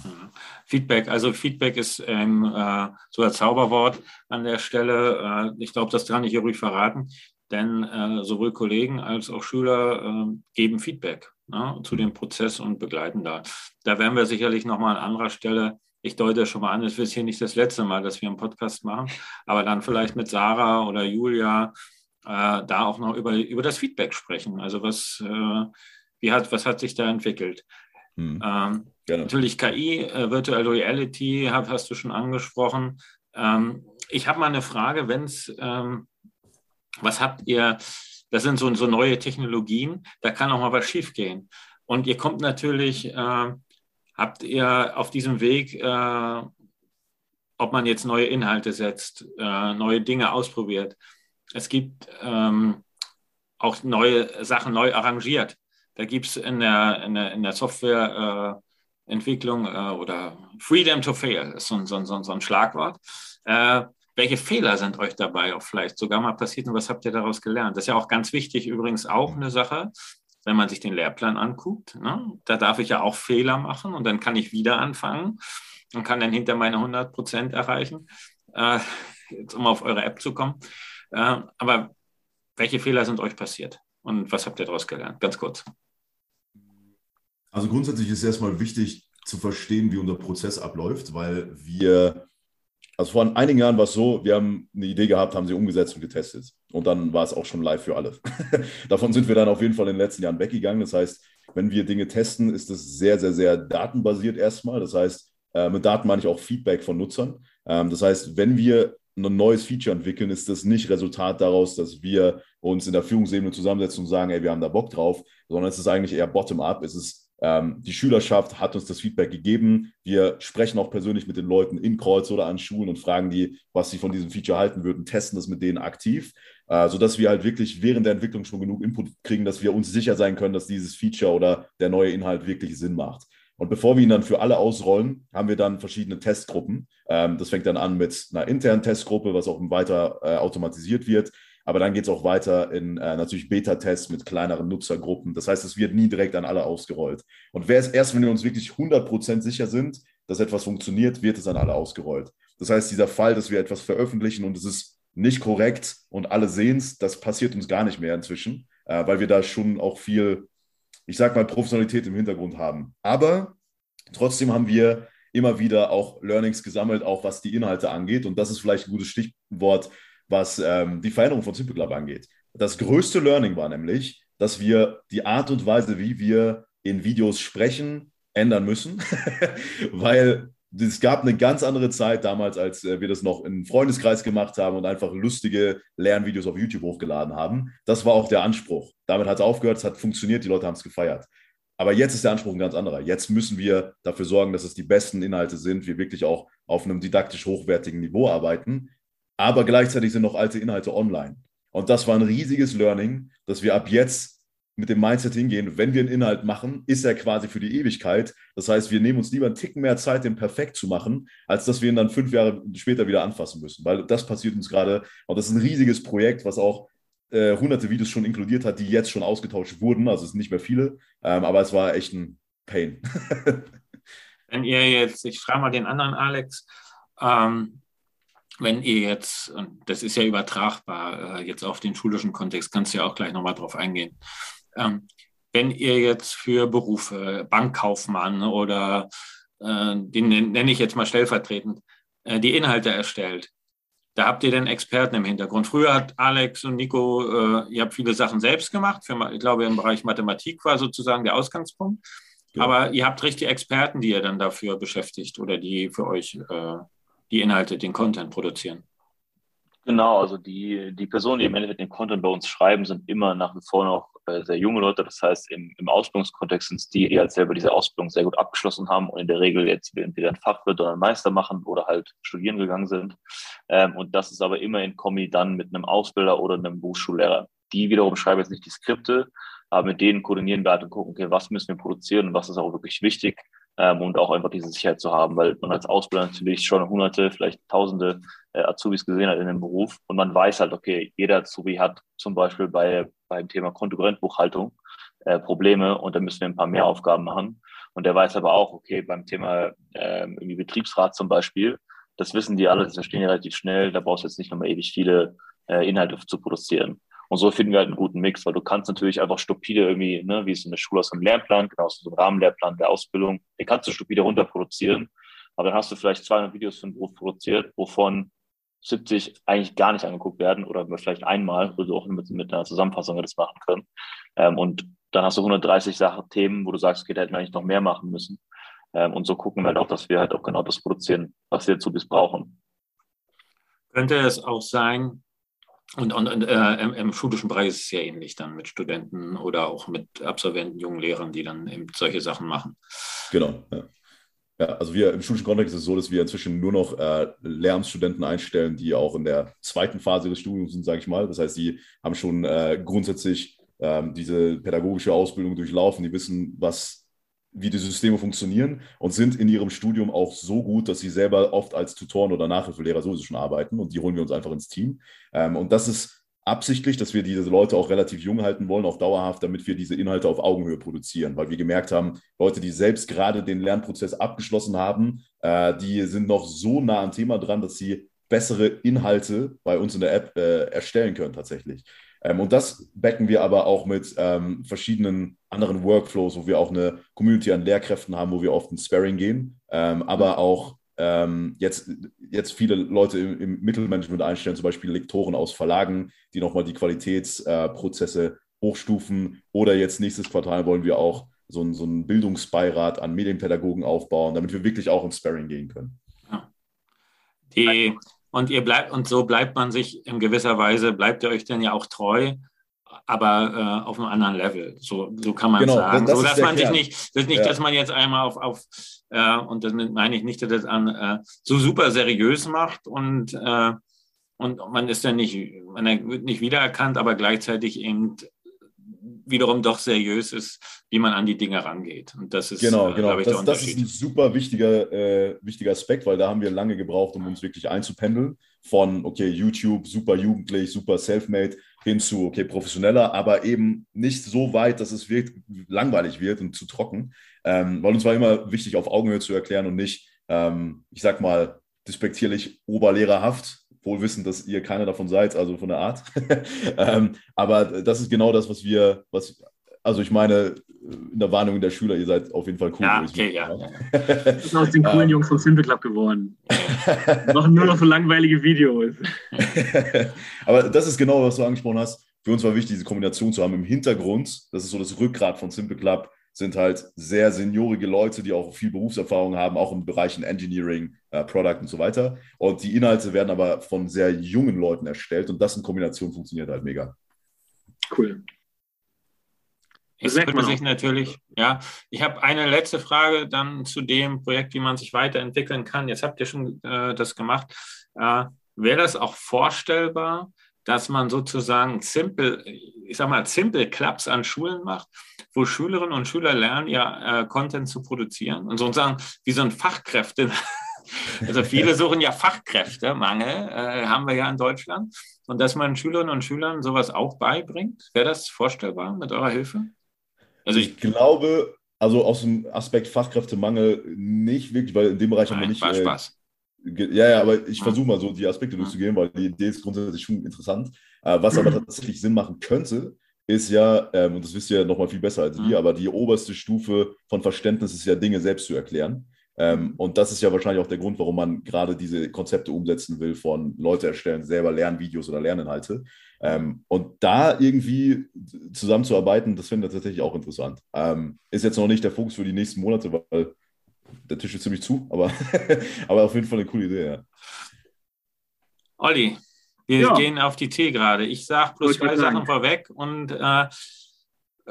Feedback, also Feedback ist ähm, äh, so ein Zauberwort an der Stelle. Äh, ich glaube, das kann ich hier ruhig verraten, denn äh, sowohl Kollegen als auch Schüler äh, geben Feedback ne, zu dem Prozess und begleiten da. Da werden wir sicherlich nochmal an anderer Stelle ich deute schon mal an, es wird hier nicht das letzte Mal, dass wir einen Podcast machen, aber dann vielleicht mit Sarah oder Julia äh, da auch noch über, über das Feedback sprechen. Also was, äh, wie hat, was hat sich da entwickelt? Hm. Ähm, natürlich KI, äh, Virtual Reality, hab, hast du schon angesprochen. Ähm, ich habe mal eine Frage, wenn es, ähm, was habt ihr, das sind so, so neue Technologien, da kann auch mal was schiefgehen. Und ihr kommt natürlich, äh, habt ihr auf diesem Weg, äh, ob man jetzt neue Inhalte setzt, äh, neue Dinge ausprobiert, es gibt ähm, auch neue Sachen neu arrangiert. Da gibt es in der, in der, in der Softwareentwicklung äh, äh, oder Freedom to Fail, ist so, so, so, so ein Schlagwort. Welche Fehler sind euch dabei auch vielleicht sogar mal passiert und was habt ihr daraus gelernt? Das ist ja auch ganz wichtig, übrigens auch eine Sache, wenn man sich den Lehrplan anguckt. Ne? Da darf ich ja auch Fehler machen und dann kann ich wieder anfangen und kann dann hinter meine 100 Prozent erreichen, äh, jetzt um auf eure App zu kommen. Äh, aber welche Fehler sind euch passiert und was habt ihr daraus gelernt? Ganz kurz. Also grundsätzlich ist erstmal wichtig zu verstehen, wie unser Prozess abläuft, weil wir, also vor einigen Jahren war es so, wir haben eine Idee gehabt, haben sie umgesetzt und getestet. Und dann war es auch schon live für alle. Davon sind wir dann auf jeden Fall in den letzten Jahren weggegangen. Das heißt, wenn wir Dinge testen, ist es sehr, sehr, sehr datenbasiert erstmal. Das heißt, äh, mit Daten meine ich auch Feedback von Nutzern. Ähm, das heißt, wenn wir ein neues Feature entwickeln, ist das nicht Resultat daraus, dass wir uns in der Führungsebene zusammensetzen und sagen, ey, wir haben da Bock drauf, sondern es ist eigentlich eher bottom-up. Es ist die Schülerschaft hat uns das Feedback gegeben. Wir sprechen auch persönlich mit den Leuten in Kreuz oder an Schulen und fragen die, was sie von diesem Feature halten würden, testen das mit denen aktiv, äh, sodass wir halt wirklich während der Entwicklung schon genug Input kriegen, dass wir uns sicher sein können, dass dieses Feature oder der neue Inhalt wirklich Sinn macht. Und bevor wir ihn dann für alle ausrollen, haben wir dann verschiedene Testgruppen. Ähm, das fängt dann an mit einer internen Testgruppe, was auch weiter äh, automatisiert wird. Aber dann geht es auch weiter in äh, natürlich Beta-Tests mit kleineren Nutzergruppen. Das heißt, es wird nie direkt an alle ausgerollt. Und erst, wenn wir uns wirklich 100% sicher sind, dass etwas funktioniert, wird es an alle ausgerollt. Das heißt, dieser Fall, dass wir etwas veröffentlichen und es ist nicht korrekt und alle sehen es, das passiert uns gar nicht mehr inzwischen, äh, weil wir da schon auch viel ich sag mal, Professionalität im Hintergrund haben. Aber trotzdem haben wir immer wieder auch Learnings gesammelt, auch was die Inhalte angeht. Und das ist vielleicht ein gutes Stichwort, was ähm, die Veränderung von Simple Club angeht. Das größte Learning war nämlich, dass wir die Art und Weise, wie wir in Videos sprechen, ändern müssen, weil es gab eine ganz andere Zeit damals, als äh, wir das noch im Freundeskreis gemacht haben und einfach lustige Lernvideos auf YouTube hochgeladen haben. Das war auch der Anspruch. Damit hat es aufgehört, es hat funktioniert, die Leute haben es gefeiert. Aber jetzt ist der Anspruch ein ganz anderer. Jetzt müssen wir dafür sorgen, dass es die besten Inhalte sind, wir wirklich auch auf einem didaktisch hochwertigen Niveau arbeiten. Aber gleichzeitig sind noch alte Inhalte online. Und das war ein riesiges Learning, dass wir ab jetzt mit dem Mindset hingehen, wenn wir einen Inhalt machen, ist er quasi für die Ewigkeit. Das heißt, wir nehmen uns lieber einen Ticken mehr Zeit, den perfekt zu machen, als dass wir ihn dann fünf Jahre später wieder anfassen müssen. Weil das passiert uns gerade. Und das ist ein riesiges Projekt, was auch äh, hunderte Videos schon inkludiert hat, die jetzt schon ausgetauscht wurden. Also es sind nicht mehr viele, ähm, aber es war echt ein Pain. wenn ihr jetzt, ich frage mal den anderen Alex, ähm, wenn ihr jetzt, und das ist ja übertragbar, äh, jetzt auf den schulischen Kontext, kannst du ja auch gleich nochmal drauf eingehen. Ähm, wenn ihr jetzt für Berufe, Bankkaufmann oder äh, den nenne ich jetzt mal stellvertretend, äh, die Inhalte erstellt, da habt ihr denn Experten im Hintergrund. Früher hat Alex und Nico, äh, ihr habt viele Sachen selbst gemacht. Für, ich glaube, im Bereich Mathematik war sozusagen der Ausgangspunkt. Ja. Aber ihr habt richtig Experten, die ihr dann dafür beschäftigt oder die für euch äh, die Inhalte, den Content produzieren. Genau, also die, die Personen, die im Endeffekt den Content bei uns schreiben, sind immer nach wie vor noch äh, sehr junge Leute. Das heißt, im, im Ausbildungskontext sind es die, die halt selber diese Ausbildung sehr gut abgeschlossen haben und in der Regel jetzt entweder ein Fachwirt oder ein Meister machen oder halt studieren gegangen sind. Ähm, und das ist aber immer in Kombi dann mit einem Ausbilder oder einem Berufsschullehrer. Die wiederum schreiben jetzt nicht die Skripte, aber mit denen koordinieren wir halt und gucken, okay, was müssen wir produzieren und was ist auch wirklich wichtig ähm, und auch einfach diese Sicherheit zu haben, weil man als Ausbilder natürlich schon hunderte, vielleicht tausende äh, Azubis gesehen hat in dem Beruf und man weiß halt, okay, jeder Azubi hat zum Beispiel bei beim Thema Kontokorrentbuchhaltung äh, Probleme und da müssen wir ein paar mehr Aufgaben machen. Und der weiß aber auch, okay, beim Thema äh, irgendwie Betriebsrat zum Beispiel, das wissen die alle, das verstehen die relativ schnell, da brauchst du jetzt nicht nochmal ewig viele äh, Inhalte zu produzieren. Und so finden wir halt einen guten Mix, weil du kannst natürlich einfach stupide irgendwie, ne, wie es in der Schule aus einem Lernplan, genau aus so einem Rahmenlehrplan der Ausbildung, den kannst du stupide runterproduzieren. Aber dann hast du vielleicht 200 Videos für einen Beruf produziert, wovon 70 eigentlich gar nicht angeguckt werden oder vielleicht einmal, wo du auch mit, mit einer Zusammenfassung das machen können. Ähm, und dann hast du 130 Sachen, Themen, wo du sagst, okay, da hätten wir eigentlich noch mehr machen müssen. Ähm, und so gucken wir halt auch, dass wir halt auch genau das produzieren, was wir dazu brauchen. Könnte es auch sein, und, und, und äh, im, im, schulischen Bereich ist es ja ähnlich dann mit Studenten oder auch mit Absolventen, jungen Lehrern, die dann eben solche Sachen machen. Genau, ja. Ja, also wir im schulischen Kontext ist es so, dass wir inzwischen nur noch äh, Lehramtsstudenten einstellen, die auch in der zweiten Phase des Studiums sind, sage ich mal. Das heißt, die haben schon äh, grundsätzlich ähm, diese pädagogische Ausbildung durchlaufen, die wissen, was, wie die Systeme funktionieren und sind in ihrem Studium auch so gut, dass sie selber oft als Tutoren oder Nachhilfelehrer sowieso schon arbeiten und die holen wir uns einfach ins Team. Ähm, und das ist absichtlich, dass wir diese Leute auch relativ jung halten wollen, auch dauerhaft, damit wir diese Inhalte auf Augenhöhe produzieren, weil wir gemerkt haben, Leute, die selbst gerade den Lernprozess abgeschlossen haben, äh, die sind noch so nah am Thema dran, dass sie bessere Inhalte bei uns in der App äh, erstellen können tatsächlich. Ähm, und das backen wir aber auch mit ähm, verschiedenen anderen Workflows, wo wir auch eine Community an Lehrkräften haben, wo wir oft ein Sparring gehen, ähm, aber auch ähm, jetzt, jetzt viele Leute im, im, Mittelmanagement einstellen, zum Beispiel Lektoren aus Verlagen, die nochmal die Qualitätsprozesse äh, hochstufen. Oder jetzt nächstes Quartal wollen wir auch so, ein, so einen Bildungsbeirat an Medienpädagogen aufbauen, damit wir wirklich auch ins Sparring gehen können. Ja. Die, und ihr bleibt, und so bleibt man sich in gewisser Weise, bleibt ihr euch denn ja auch treu, aber äh, auf einem anderen Level. So, so kann man genau, sagen. Das so dass man sich nicht, das nicht, ja. dass man jetzt einmal auf, auf äh, und das meine ich nicht, dass das an, äh, so super seriös macht und, äh, und man ist dann nicht, man wird nicht wiedererkannt, aber gleichzeitig eben wiederum doch seriös ist, wie man an die Dinge rangeht. Und das ist, genau, äh, genau. Ich, das, das, ist ein super wichtiger, äh, wichtiger Aspekt, weil da haben wir lange gebraucht, um uns wirklich einzupendeln. Von, okay, YouTube, super jugendlich, super self-made, hin zu, okay, professioneller, aber eben nicht so weit, dass es wird, langweilig wird und zu trocken. Ähm, weil uns war immer wichtig, auf Augenhöhe zu erklären und nicht, ähm, ich sag mal, despektierlich oberlehrerhaft, wohl wissend, dass ihr keiner davon seid, also von der Art. ähm, aber das ist genau das, was wir, was also ich meine, in der Warnung der Schüler, ihr seid auf jeden Fall cool. Ja, okay, ja. Das sind aus den coolen Jungs von Simple Club geworden. Machen nur noch so langweilige Videos. Aber das ist genau, was du angesprochen hast. Für uns war wichtig, diese Kombination zu haben im Hintergrund. Das ist so das Rückgrat von Simple Club sind halt sehr seniorige Leute, die auch viel Berufserfahrung haben, auch in Bereichen Engineering, äh, Product und so weiter. Und die Inhalte werden aber von sehr jungen Leuten erstellt und das in Kombination funktioniert halt mega. Cool. Es könnte sich natürlich, ja. Ich habe eine letzte Frage dann zu dem Projekt, wie man sich weiterentwickeln kann. Jetzt habt ihr schon äh, das gemacht. Äh, Wäre das auch vorstellbar, dass man sozusagen simple, ich sag mal, simple Clubs an Schulen macht, wo Schülerinnen und Schüler lernen, ja äh, Content zu produzieren und sozusagen wie so ein Fachkräfte. Also viele suchen ja Fachkräfte, Mangel äh, haben wir ja in Deutschland. Und dass man Schülerinnen und Schülern sowas auch beibringt, wäre das vorstellbar mit eurer Hilfe? Also ich, ich glaube, also aus dem Aspekt Fachkräftemangel nicht wirklich, weil in dem Bereich Nein, haben wir nicht. War äh, Spaß. Ja, ja, aber ich versuche mal so die Aspekte durchzugehen, weil die Idee ist grundsätzlich schon interessant. Äh, was aber tatsächlich Sinn machen könnte, ist ja, ähm, und das wisst ihr ja nochmal viel besser als wir, aber die oberste Stufe von Verständnis ist ja, Dinge selbst zu erklären. Ähm, und das ist ja wahrscheinlich auch der Grund, warum man gerade diese Konzepte umsetzen will von Leute erstellen, selber Lernvideos oder Lerninhalte. Ähm, und da irgendwie zusammenzuarbeiten, das finde ich tatsächlich auch interessant. ist jetzt noch nicht der Fokus für die nächsten Monate, weil der Tisch ist ziemlich zu, aber, aber auf jeden Fall eine coole Idee, ja. Olli, wir ja. gehen auf die Tee gerade. Ich sage bloß zwei Sachen vorweg und äh,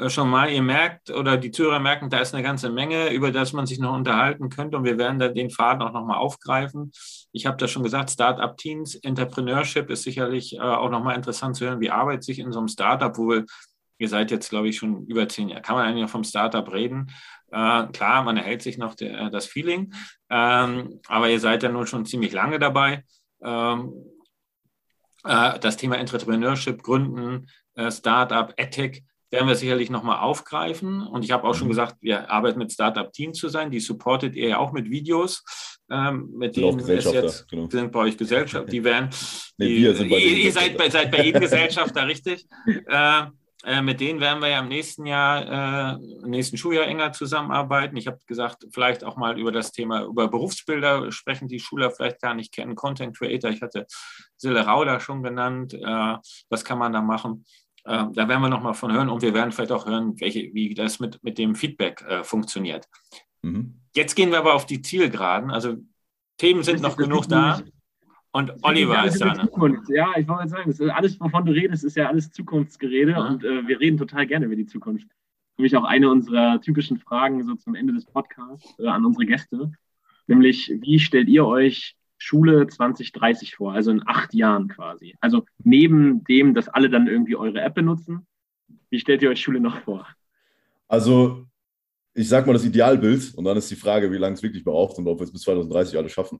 schon mal, ihr merkt oder die Zuhörer merken, da ist eine ganze Menge, über das man sich noch unterhalten könnte und wir werden da den Faden auch nochmal aufgreifen. Ich habe das schon gesagt, Startup-Teams, Entrepreneurship ist sicherlich äh, auch nochmal interessant zu hören, wie arbeitet sich in so einem Startup, wo ihr seid jetzt, glaube ich, schon über zehn Jahre, kann man eigentlich noch vom Startup reden, äh, klar, man erhält sich noch der, äh, das Feeling, ähm, aber ihr seid ja nun schon ziemlich lange dabei. Ähm, äh, das Thema Entrepreneurship, Gründen, äh, Startup, Ethik werden wir sicherlich nochmal aufgreifen. Und ich habe auch schon mhm. gesagt, wir arbeiten mit Startup-Teams zu sein. Die supportet ihr ja auch mit Videos. Ähm, mit denen es jetzt genau. sind bei euch Gesellschaft. Die werden. Nee, die, ihr, seid, bei, seid bei jedem Gesellschafter, richtig? Äh, äh, mit denen werden wir ja im nächsten Jahr, äh, im nächsten Schuljahr enger zusammenarbeiten. Ich habe gesagt, vielleicht auch mal über das Thema, über Berufsbilder sprechen, die Schüler vielleicht gar nicht kennen. Content Creator, ich hatte Sille Rauder schon genannt. Äh, was kann man da machen? Äh, da werden wir noch mal von hören und wir werden vielleicht auch hören, welche, wie das mit, mit dem Feedback äh, funktioniert. Mhm. Jetzt gehen wir aber auf die Zielgeraden. Also Themen sind noch genug da. Und Oliver ist da. Ne? Ja, ich wollte sagen, das ist alles, wovon du redest, ist ja alles Zukunftsgerede ja. und äh, wir reden total gerne über die Zukunft. Für mich auch eine unserer typischen Fragen so zum Ende des Podcasts äh, an unsere Gäste, nämlich wie stellt ihr euch Schule 2030 vor, also in acht Jahren quasi? Also neben dem, dass alle dann irgendwie eure App benutzen, wie stellt ihr euch Schule noch vor? Also ich sag mal das Idealbild und dann ist die Frage, wie lange es wirklich braucht und ob wir es bis 2030 alle schaffen,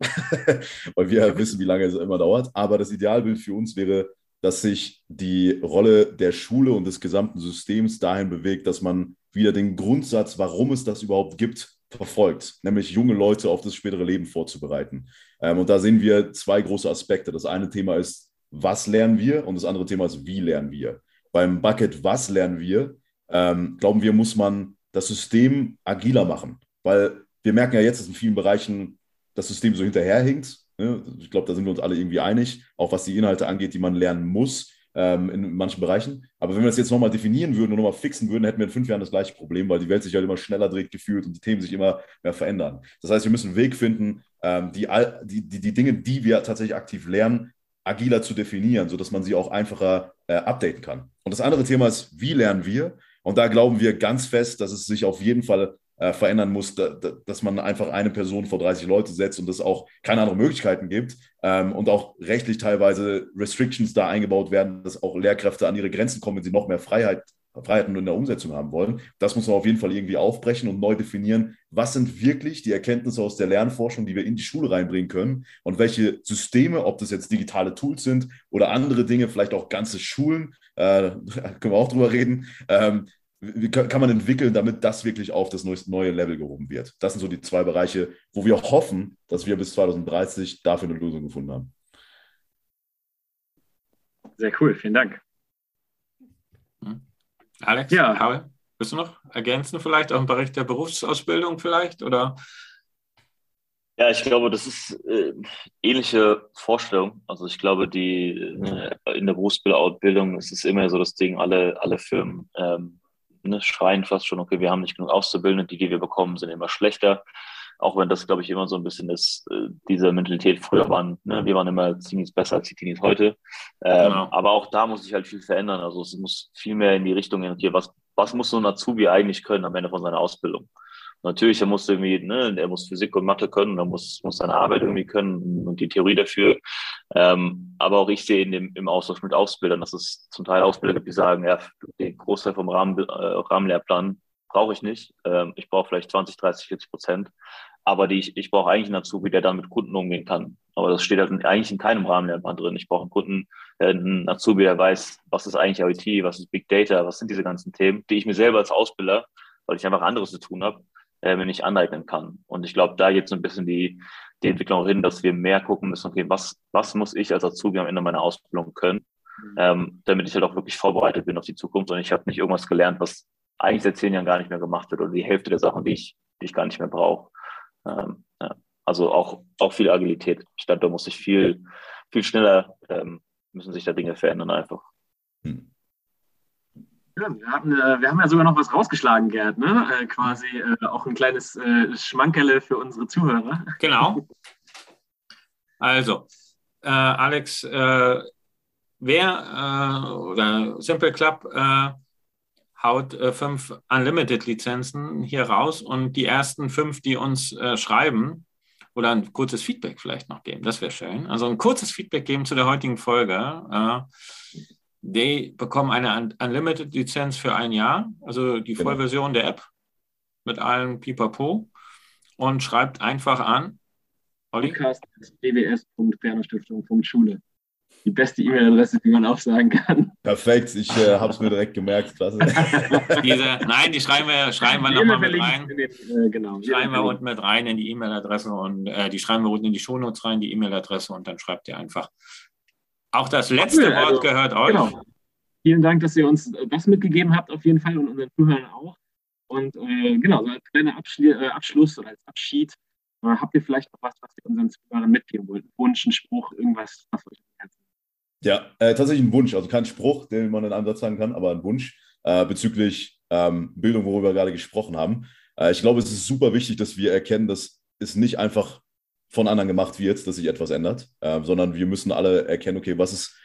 weil wir wissen, wie lange es immer dauert. Aber das Idealbild für uns wäre, dass sich die Rolle der Schule und des gesamten Systems dahin bewegt, dass man wieder den Grundsatz, warum es das überhaupt gibt, verfolgt, nämlich junge Leute auf das spätere Leben vorzubereiten. Ähm, und da sehen wir zwei große Aspekte. Das eine Thema ist, was lernen wir? Und das andere Thema ist, wie lernen wir? Beim Bucket, was lernen wir? Ähm, glauben wir, muss man das System agiler machen. Weil wir merken ja jetzt, dass in vielen Bereichen das System so hinterherhinkt. Ne? Ich glaube, da sind wir uns alle irgendwie einig, auch was die Inhalte angeht, die man lernen muss ähm, in manchen Bereichen. Aber wenn wir das jetzt nochmal definieren würden und nochmal fixen würden, hätten wir in fünf Jahren das gleiche Problem, weil die Welt sich halt immer schneller dreht gefühlt und die Themen sich immer mehr verändern. Das heißt, wir müssen einen Weg finden, ähm, die, die, die, Dinge, die wir tatsächlich aktiv lernen, agiler zu definieren, sodass man sie auch einfacher äh, updaten kann. Und das andere Thema ist, wie lernen wir? Und da glauben wir ganz fest, dass es sich auf jeden Fall äh, verändern muss, da, da, dass man einfach eine Person vor 30 Leute setzt und es auch keine anderen Möglichkeiten gibt ähm, und auch rechtlich teilweise Restrictions da eingebaut werden, dass auch Lehrkräfte an ihre Grenzen kommen, wenn sie noch mehr Freiheit Freiheiten in der Umsetzung haben wollen. Das muss man auf jeden Fall irgendwie aufbrechen und neu definieren. Was sind wirklich die Erkenntnisse aus der Lernforschung, die wir in die Schule reinbringen können? Und welche Systeme, ob das jetzt digitale Tools sind oder andere Dinge, vielleicht auch ganze Schulen, äh, können wir auch drüber reden, ähm, wie kann man entwickeln, damit das wirklich auf das neue Level gehoben wird? Das sind so die zwei Bereiche, wo wir hoffen, dass wir bis 2030 dafür eine Lösung gefunden haben. Sehr cool, vielen Dank. Alex, ja. Paul? Willst du noch ergänzen vielleicht auch im Bereich der Berufsausbildung vielleicht oder? Ja, ich glaube, das ist äh, ähnliche Vorstellung. Also ich glaube, die äh, in der Berufsbildung ist es immer so das Ding, alle, alle Firmen ähm, ne, schreien fast schon, okay, wir haben nicht genug Auszubildende, die, die wir bekommen, sind immer schlechter. Auch wenn das, glaube ich, immer so ein bisschen ist, äh, diese Mentalität früher waren, ne, wir waren immer Teenies besser als die Teenies heute. Ähm, genau. Aber auch da muss sich halt viel verändern. Also es muss viel mehr in die Richtung gehen, okay, was, was muss so ein Azubi eigentlich können am Ende von seiner Ausbildung? Natürlich, er muss irgendwie, ne, er muss Physik und Mathe können, er muss, muss seine Arbeit irgendwie können und die Theorie dafür. Ähm, aber auch ich sehe in dem, im Austausch mit Ausbildern, dass es zum Teil Ausbilder gibt, die sagen, ja, den Großteil vom Rahmen, äh, Rahmenlehrplan brauche ich nicht. Ähm, ich brauche vielleicht 20, 30, 40 Prozent. Aber die, ich, ich brauche eigentlich einen Azubi, der dann mit Kunden umgehen kann. Aber das steht halt eigentlich in keinem Rahmenlehrplan drin. Ich brauche einen Kunden, äh, einen Azubi, der weiß, was ist eigentlich IoT, was ist Big Data, was sind diese ganzen Themen, die ich mir selber als Ausbilder, weil ich einfach anderes zu tun habe, äh, mir nicht aneignen kann. Und ich glaube, da geht so ein bisschen die, die Entwicklung hin, dass wir mehr gucken müssen, okay, was, was muss ich als Azubi am Ende meiner Ausbildung können, mhm. ähm, damit ich halt auch wirklich vorbereitet bin auf die Zukunft und ich habe nicht irgendwas gelernt, was eigentlich seit zehn Jahren gar nicht mehr gemacht wird oder die Hälfte der Sachen, die ich, die ich gar nicht mehr brauche. Ähm, ja. Also auch, auch viel Agilität. Ich glaube, da muss sich viel, viel schneller, ähm, müssen sich da Dinge verändern einfach. Hm. Ja, wir, hatten, äh, wir haben ja sogar noch was rausgeschlagen, Gerd, ne? Äh, quasi äh, auch ein kleines äh, Schmankerle für unsere Zuhörer. Genau. Also, äh, Alex, äh, wer oder Simple Club haut fünf Unlimited-Lizenzen hier raus und die ersten fünf, die uns schreiben, oder ein kurzes Feedback vielleicht noch geben, das wäre schön. Also ein kurzes Feedback geben zu der heutigen Folge die bekommen eine Unlimited-Lizenz für ein Jahr, also die genau. Vollversion der App mit allen Pipapo und schreibt einfach an. podcast.bws.bernhardtstiftung.schule. Die beste E-Mail-Adresse, die man auch sagen kann. Perfekt, ich äh, habe es mir direkt gemerkt. Klasse. Diese, nein, die schreiben wir, schreiben wir nochmal mit rein. Den, äh, genau, schreiben wir unten mit rein in die E-Mail-Adresse und äh, die schreiben wir unten in die Shownotes rein, die E-Mail-Adresse und dann schreibt ihr einfach auch das letzte cool, also, Wort gehört euch. Genau. Vielen Dank, dass ihr uns das mitgegeben habt, auf jeden Fall und unseren Zuhörern auch. Und äh, genau, so als kleiner Abschli äh, Abschluss oder als Abschied, äh, habt ihr vielleicht noch was, was ihr unseren Zuhörern mitgeben wollt? Wunsch, ein Spruch, irgendwas, was euch am Herzen Ja, äh, tatsächlich ein Wunsch, also kein Spruch, den man in einem Satz sagen kann, aber ein Wunsch äh, bezüglich ähm, Bildung, worüber wir gerade gesprochen haben. Äh, ich glaube, es ist super wichtig, dass wir erkennen, dass es nicht einfach von anderen gemacht wird, dass sich etwas ändert, äh, sondern wir müssen alle erkennen, okay, was ist,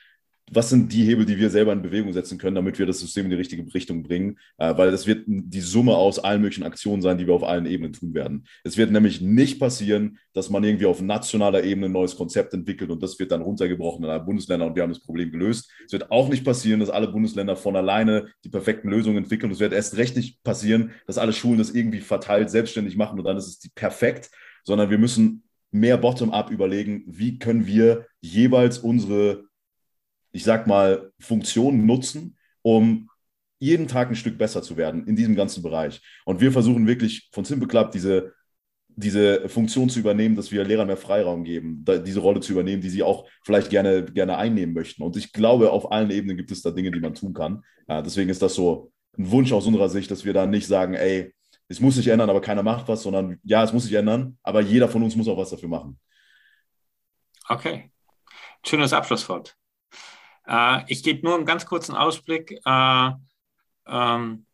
was sind die Hebel, die wir selber in Bewegung setzen können, damit wir das System in die richtige Richtung bringen, äh, weil das wird die Summe aus allen möglichen Aktionen sein, die wir auf allen Ebenen tun werden. Es wird nämlich nicht passieren, dass man irgendwie auf nationaler Ebene ein neues Konzept entwickelt und das wird dann runtergebrochen in alle Bundesländer und wir haben das Problem gelöst. Es wird auch nicht passieren, dass alle Bundesländer von alleine die perfekten Lösungen entwickeln. Es wird erst recht nicht passieren, dass alle Schulen das irgendwie verteilt selbstständig machen und dann ist es perfekt, sondern wir müssen mehr bottom-up überlegen, wie können wir jeweils unsere, ich sag mal, Funktionen nutzen, um jeden Tag ein Stück besser zu werden in diesem ganzen Bereich. Und wir versuchen wirklich von Simple Club diese, diese Funktion zu übernehmen, dass wir Lehrern mehr Freiraum geben, diese Rolle zu übernehmen, die sie auch vielleicht gerne, gerne einnehmen möchten. Und ich glaube, auf allen Ebenen gibt es da Dinge, die man tun kann. Deswegen ist das so ein Wunsch aus unserer Sicht, dass wir da nicht sagen, ey, es muss sich ändern, aber keiner macht was, sondern ja, es muss sich ändern, aber jeder von uns muss auch was dafür machen. Okay, schönes Abschlusswort. Äh, ich gebe nur einen ganz kurzen Ausblick, äh, ähm,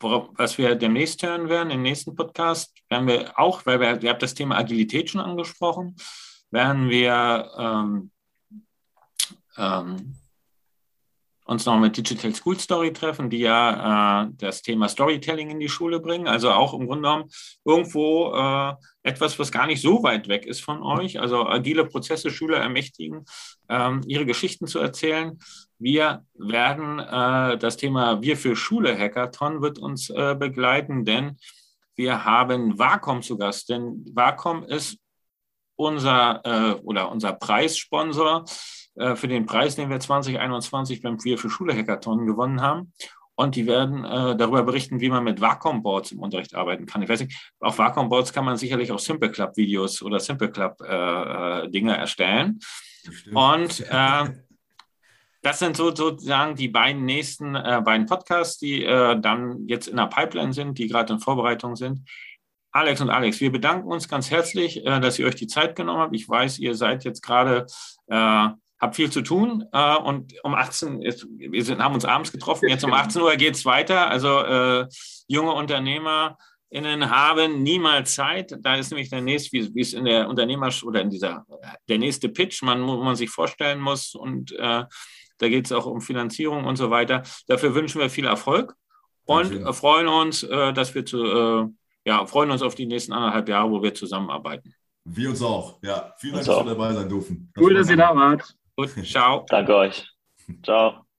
was wir demnächst hören werden, im nächsten Podcast. Werden wir auch, weil wir, ihr habt das Thema Agilität schon angesprochen, werden wir ähm, ähm, uns noch mit Digital School Story treffen, die ja äh, das Thema Storytelling in die Schule bringen. Also auch im Grunde genommen irgendwo äh, etwas, was gar nicht so weit weg ist von euch. Also agile Prozesse Schüler ermächtigen, ähm, ihre Geschichten zu erzählen. Wir werden äh, das Thema Wir für Schule Hackathon wird uns äh, begleiten, denn wir haben Wacom zu Gast. Denn Wacom ist unser äh, oder unser Preissponsor äh, für den Preis, den wir 2021 beim Queer für Schule Hackathon gewonnen haben. Und die werden äh, darüber berichten, wie man mit Wacom-Boards im Unterricht arbeiten kann. Ich weiß nicht, auf Wacom-Boards kann man sicherlich auch Simple Club-Videos oder Simple Club-Dinge äh, äh erstellen. Bestimmt. Und äh, das sind so, sozusagen die beiden nächsten äh, beiden Podcasts, die äh, dann jetzt in der Pipeline sind, die gerade in Vorbereitung sind. Alex und Alex, wir bedanken uns ganz herzlich, äh, dass ihr euch die Zeit genommen habt. Ich weiß, ihr seid jetzt gerade, habt viel zu tun äh, und um 18, ist, wir sind, haben uns abends getroffen, jetzt um 18 Uhr geht es weiter. Also äh, junge Unternehmer, Innen haben niemals Zeit. Da ist nämlich der nächste, wie, wie es in der Unternehmer oder in dieser der nächste Pitch, man, wo man sich vorstellen muss und äh, da geht es auch um Finanzierung und so weiter. Dafür wünschen wir viel Erfolg und Danke. freuen uns, äh, dass wir zu, äh, ja, freuen uns auf die nächsten anderthalb Jahre, wo wir zusammenarbeiten. Wir uns auch. Ja, vielen Dank, dass wir dabei sein durften. Das cool, dass ihr da wart. Gut, ciao. Danke euch. Ciao.